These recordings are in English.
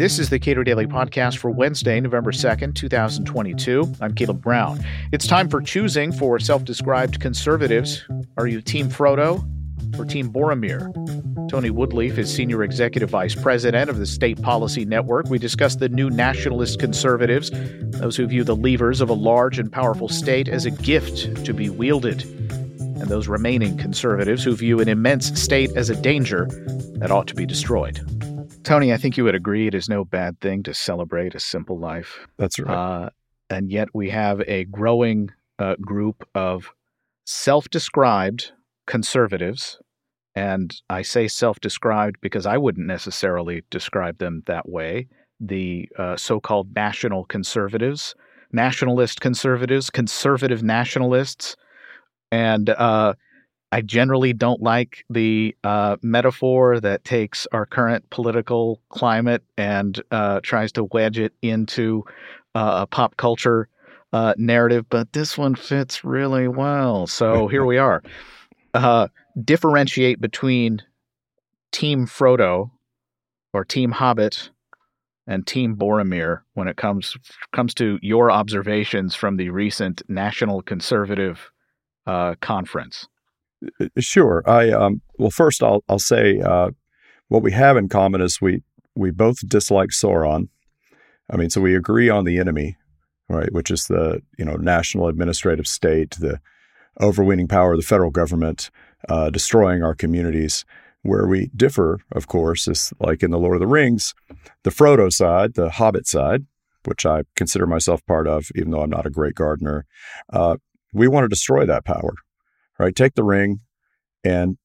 This is the Cato Daily Podcast for Wednesday, November 2nd, 2022. I'm Caleb Brown. It's time for choosing for self described conservatives. Are you Team Frodo or Team Boromir? Tony Woodlief is Senior Executive Vice President of the State Policy Network. We discuss the new nationalist conservatives, those who view the levers of a large and powerful state as a gift to be wielded, and those remaining conservatives who view an immense state as a danger that ought to be destroyed. Tony, I think you would agree it is no bad thing to celebrate a simple life. That's right. Uh, and yet we have a growing uh, group of self described conservatives. And I say self described because I wouldn't necessarily describe them that way. The uh, so called national conservatives, nationalist conservatives, conservative nationalists. And uh, I generally don't like the uh, metaphor that takes our current political climate and uh, tries to wedge it into uh, a pop culture uh, narrative, but this one fits really well. So here we are. Uh, differentiate between Team Frodo or Team Hobbit and Team Boromir when it comes comes to your observations from the recent National Conservative uh, conference. Uh, sure. I um, well, first I'll I'll say uh, what we have in common is we we both dislike Sauron. I mean, so we agree on the enemy, right? Which is the you know national administrative state, the overweening power of the federal government, uh, destroying our communities. Where we differ, of course, is like in the Lord of the Rings, the Frodo side, the Hobbit side, which I consider myself part of, even though I'm not a great gardener. Uh, we want to destroy that power right? Take the ring and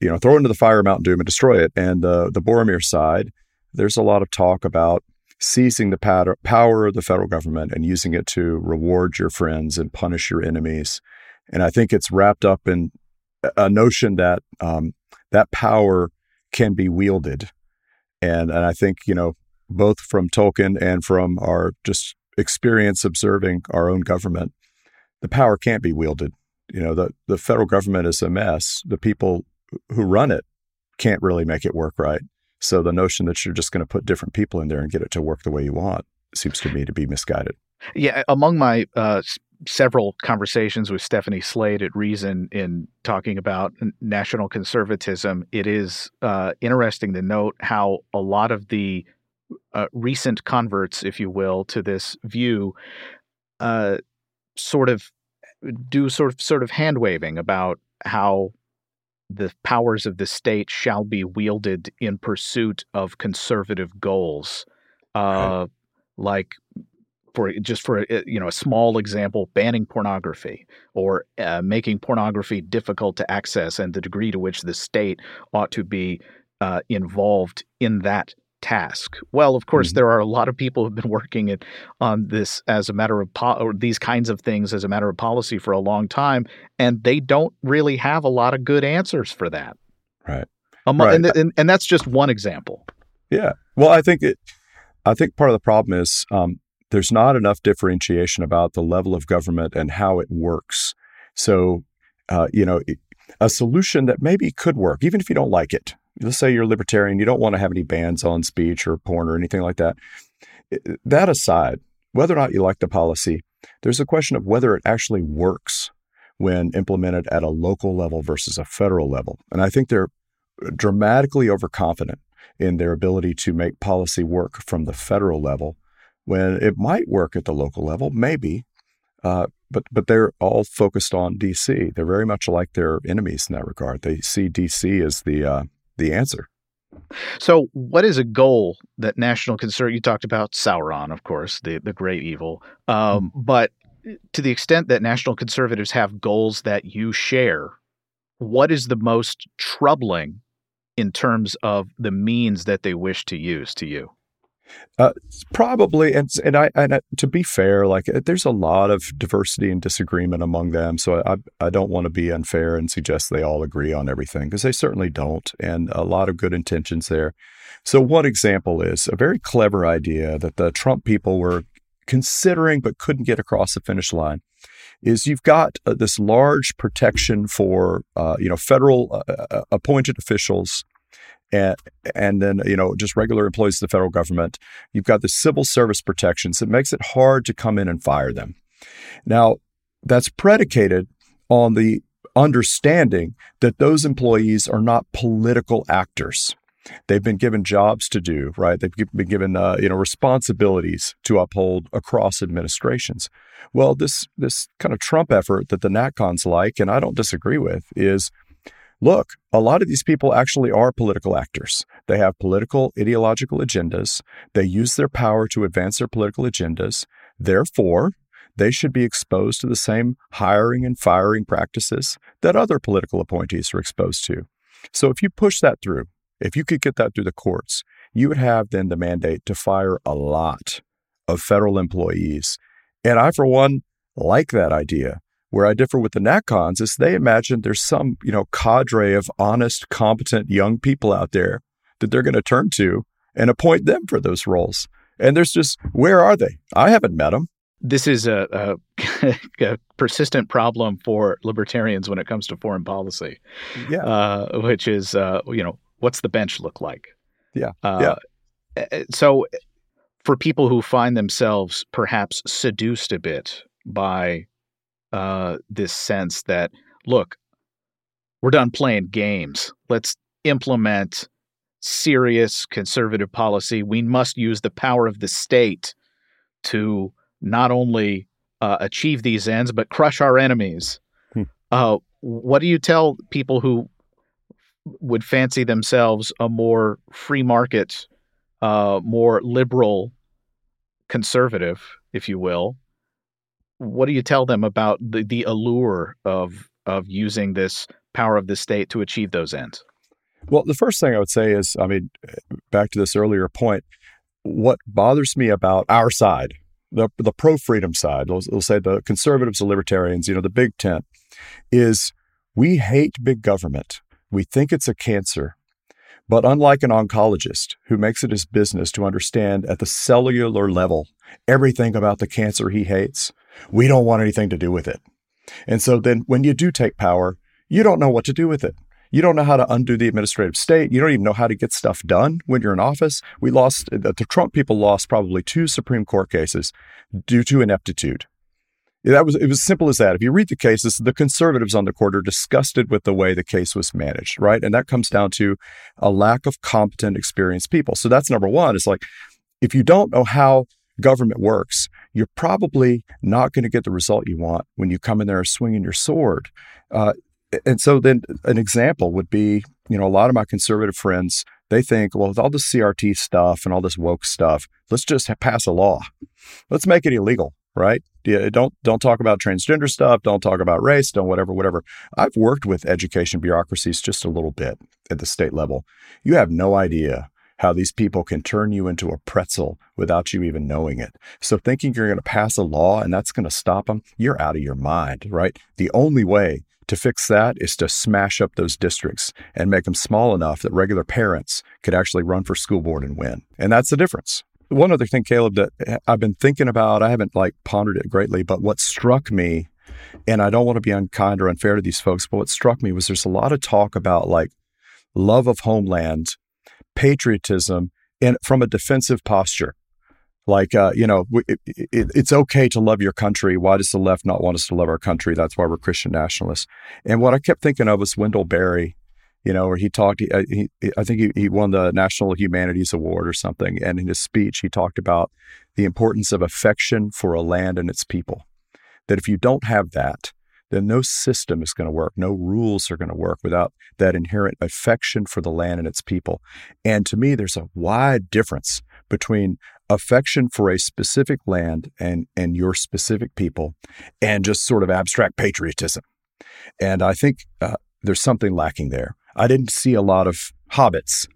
you know throw it into the fire of Mount Doom and destroy it. And the Boromir side, there's a lot of talk about seizing the power of the federal government and using it to reward your friends and punish your enemies. And I think it's wrapped up in a notion that um, that power can be wielded. And, and I think, you know, both from Tolkien and from our just experience observing our own government, the power can't be wielded. You know, the, the federal government is a mess. The people who run it can't really make it work right. So the notion that you're just going to put different people in there and get it to work the way you want seems to me to be misguided. Yeah, among my uh, several conversations with Stephanie Slade at Reason in talking about national conservatism, it is uh, interesting to note how a lot of the uh, recent converts, if you will, to this view, uh, sort of do sort of sort of hand waving about how the powers of the state shall be wielded in pursuit of conservative goals, uh, like for just for uh, you know a small example, banning pornography or uh, making pornography difficult to access, and the degree to which the state ought to be uh, involved in that task? Well, of course, mm-hmm. there are a lot of people who've been working it, on this as a matter of po- or these kinds of things as a matter of policy for a long time, and they don't really have a lot of good answers for that. Right. Um, right. And, and, and that's just one example. Yeah. Well, I think it. I think part of the problem is um, there's not enough differentiation about the level of government and how it works. So, uh, you know, a solution that maybe could work, even if you don't like it, let's say you're libertarian, you don't want to have any bans on speech or porn or anything like that. That aside, whether or not you like the policy, there's a question of whether it actually works when implemented at a local level versus a federal level. And I think they're dramatically overconfident in their ability to make policy work from the federal level when it might work at the local level, maybe. Uh, but but they're all focused on DC. They're very much like their enemies in that regard. They see DC as the uh, the answer. So, what is a goal that national concern? You talked about Sauron, of course, the the great evil. Um, mm-hmm. but to the extent that national conservatives have goals that you share, what is the most troubling in terms of the means that they wish to use to you? Uh, probably, and and I and uh, to be fair, like uh, there's a lot of diversity and disagreement among them. So I I don't want to be unfair and suggest they all agree on everything because they certainly don't, and a lot of good intentions there. So one example is a very clever idea that the Trump people were considering but couldn't get across the finish line. Is you've got uh, this large protection for uh, you know federal uh, appointed officials and and then you know just regular employees of the federal government. You've got the civil service protections that makes it hard to come in and fire them. Now, that's predicated on the understanding that those employees are not political actors. They've been given jobs to do, right? They've been given, uh, you know, responsibilities to uphold across administrations. Well, this this kind of Trump effort that the NatCons like, and I don't disagree with, is look, a lot of these people actually are political actors. They have political ideological agendas. They use their power to advance their political agendas. Therefore, they should be exposed to the same hiring and firing practices that other political appointees are exposed to. So if you push that through, if you could get that through the courts, you would have then the mandate to fire a lot of federal employees. And I, for one, like that idea. Where I differ with the NatCons is they imagine there's some, you know, cadre of honest, competent young people out there that they're going to turn to and appoint them for those roles. And there's just, where are they? I haven't met them. This is a, a, a persistent problem for libertarians when it comes to foreign policy. Yeah. Uh, which is, uh, you know, what's the bench look like? Yeah. Uh, yeah. So, for people who find themselves perhaps seduced a bit by uh, this sense that, look, we're done playing games. Let's implement serious conservative policy. We must use the power of the state to not only uh, achieve these ends, but crush our enemies. Hmm. Uh, what do you tell people who would fancy themselves a more free market, uh, more liberal conservative, if you will? What do you tell them about the, the allure of of using this power of the state to achieve those ends? Well, the first thing I would say is, I mean, back to this earlier point, what bothers me about our side, the the pro freedom side, we'll, we'll say the conservatives, the libertarians, you know, the big tent, is we hate big government. We think it's a cancer. But unlike an oncologist who makes it his business to understand at the cellular level everything about the cancer he hates, we don't want anything to do with it. And so then when you do take power, you don't know what to do with it. You don't know how to undo the administrative state. You don't even know how to get stuff done when you're in office. We lost, uh, the Trump people lost probably two Supreme Court cases due to ineptitude. That was it was simple as that. If you read the cases, the conservatives on the court are disgusted with the way the case was managed, right? And that comes down to a lack of competent, experienced people. So that's number one. It's like if you don't know how government works, you're probably not going to get the result you want when you come in there swinging your sword. Uh, and so then an example would be, you know, a lot of my conservative friends, they think, well, with all this CRT stuff and all this woke stuff, let's just pass a law. Let's make it illegal, right? Don't don't talk about transgender stuff. Don't talk about race. Don't whatever, whatever. I've worked with education bureaucracies just a little bit at the state level. You have no idea how these people can turn you into a pretzel without you even knowing it. So thinking you're going to pass a law and that's going to stop them, you're out of your mind, right? The only way to fix that is to smash up those districts and make them small enough that regular parents could actually run for school board and win. And that's the difference. One other thing, Caleb, that I've been thinking about, I haven't like pondered it greatly, but what struck me, and I don't want to be unkind or unfair to these folks, but what struck me was there's a lot of talk about like love of homeland patriotism and from a defensive posture. Like, uh, you know, it, it, it's okay to love your country. Why does the left not want us to love our country? That's why we're Christian nationalists. And what I kept thinking of was Wendell Berry, you know, where he talked, he, uh, he, I think he, he won the National Humanities Award or something. And in his speech, he talked about the importance of affection for a land and its people. That if you don't have that, then no system is going to work. No rules are going to work without that inherent affection for the land and its people. And to me, there's a wide difference between affection for a specific land and, and your specific people and just sort of abstract patriotism. And I think uh, there's something lacking there. I didn't see a lot of hobbits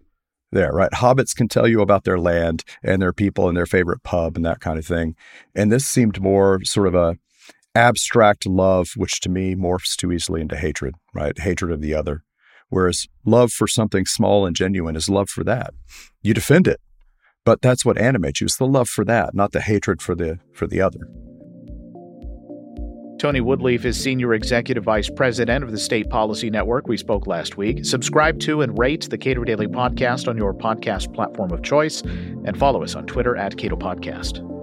there, right? Hobbits can tell you about their land and their people and their favorite pub and that kind of thing. And this seemed more sort of a abstract love, which to me morphs too easily into hatred, right? Hatred of the other. Whereas love for something small and genuine is love for that. You defend it, but that's what animates you. It's the love for that, not the hatred for the for the other. Tony Woodlief is Senior Executive Vice President of the State Policy Network. We spoke last week. Subscribe to and rate the Cato Daily Podcast on your podcast platform of choice, and follow us on Twitter at Cato Podcast.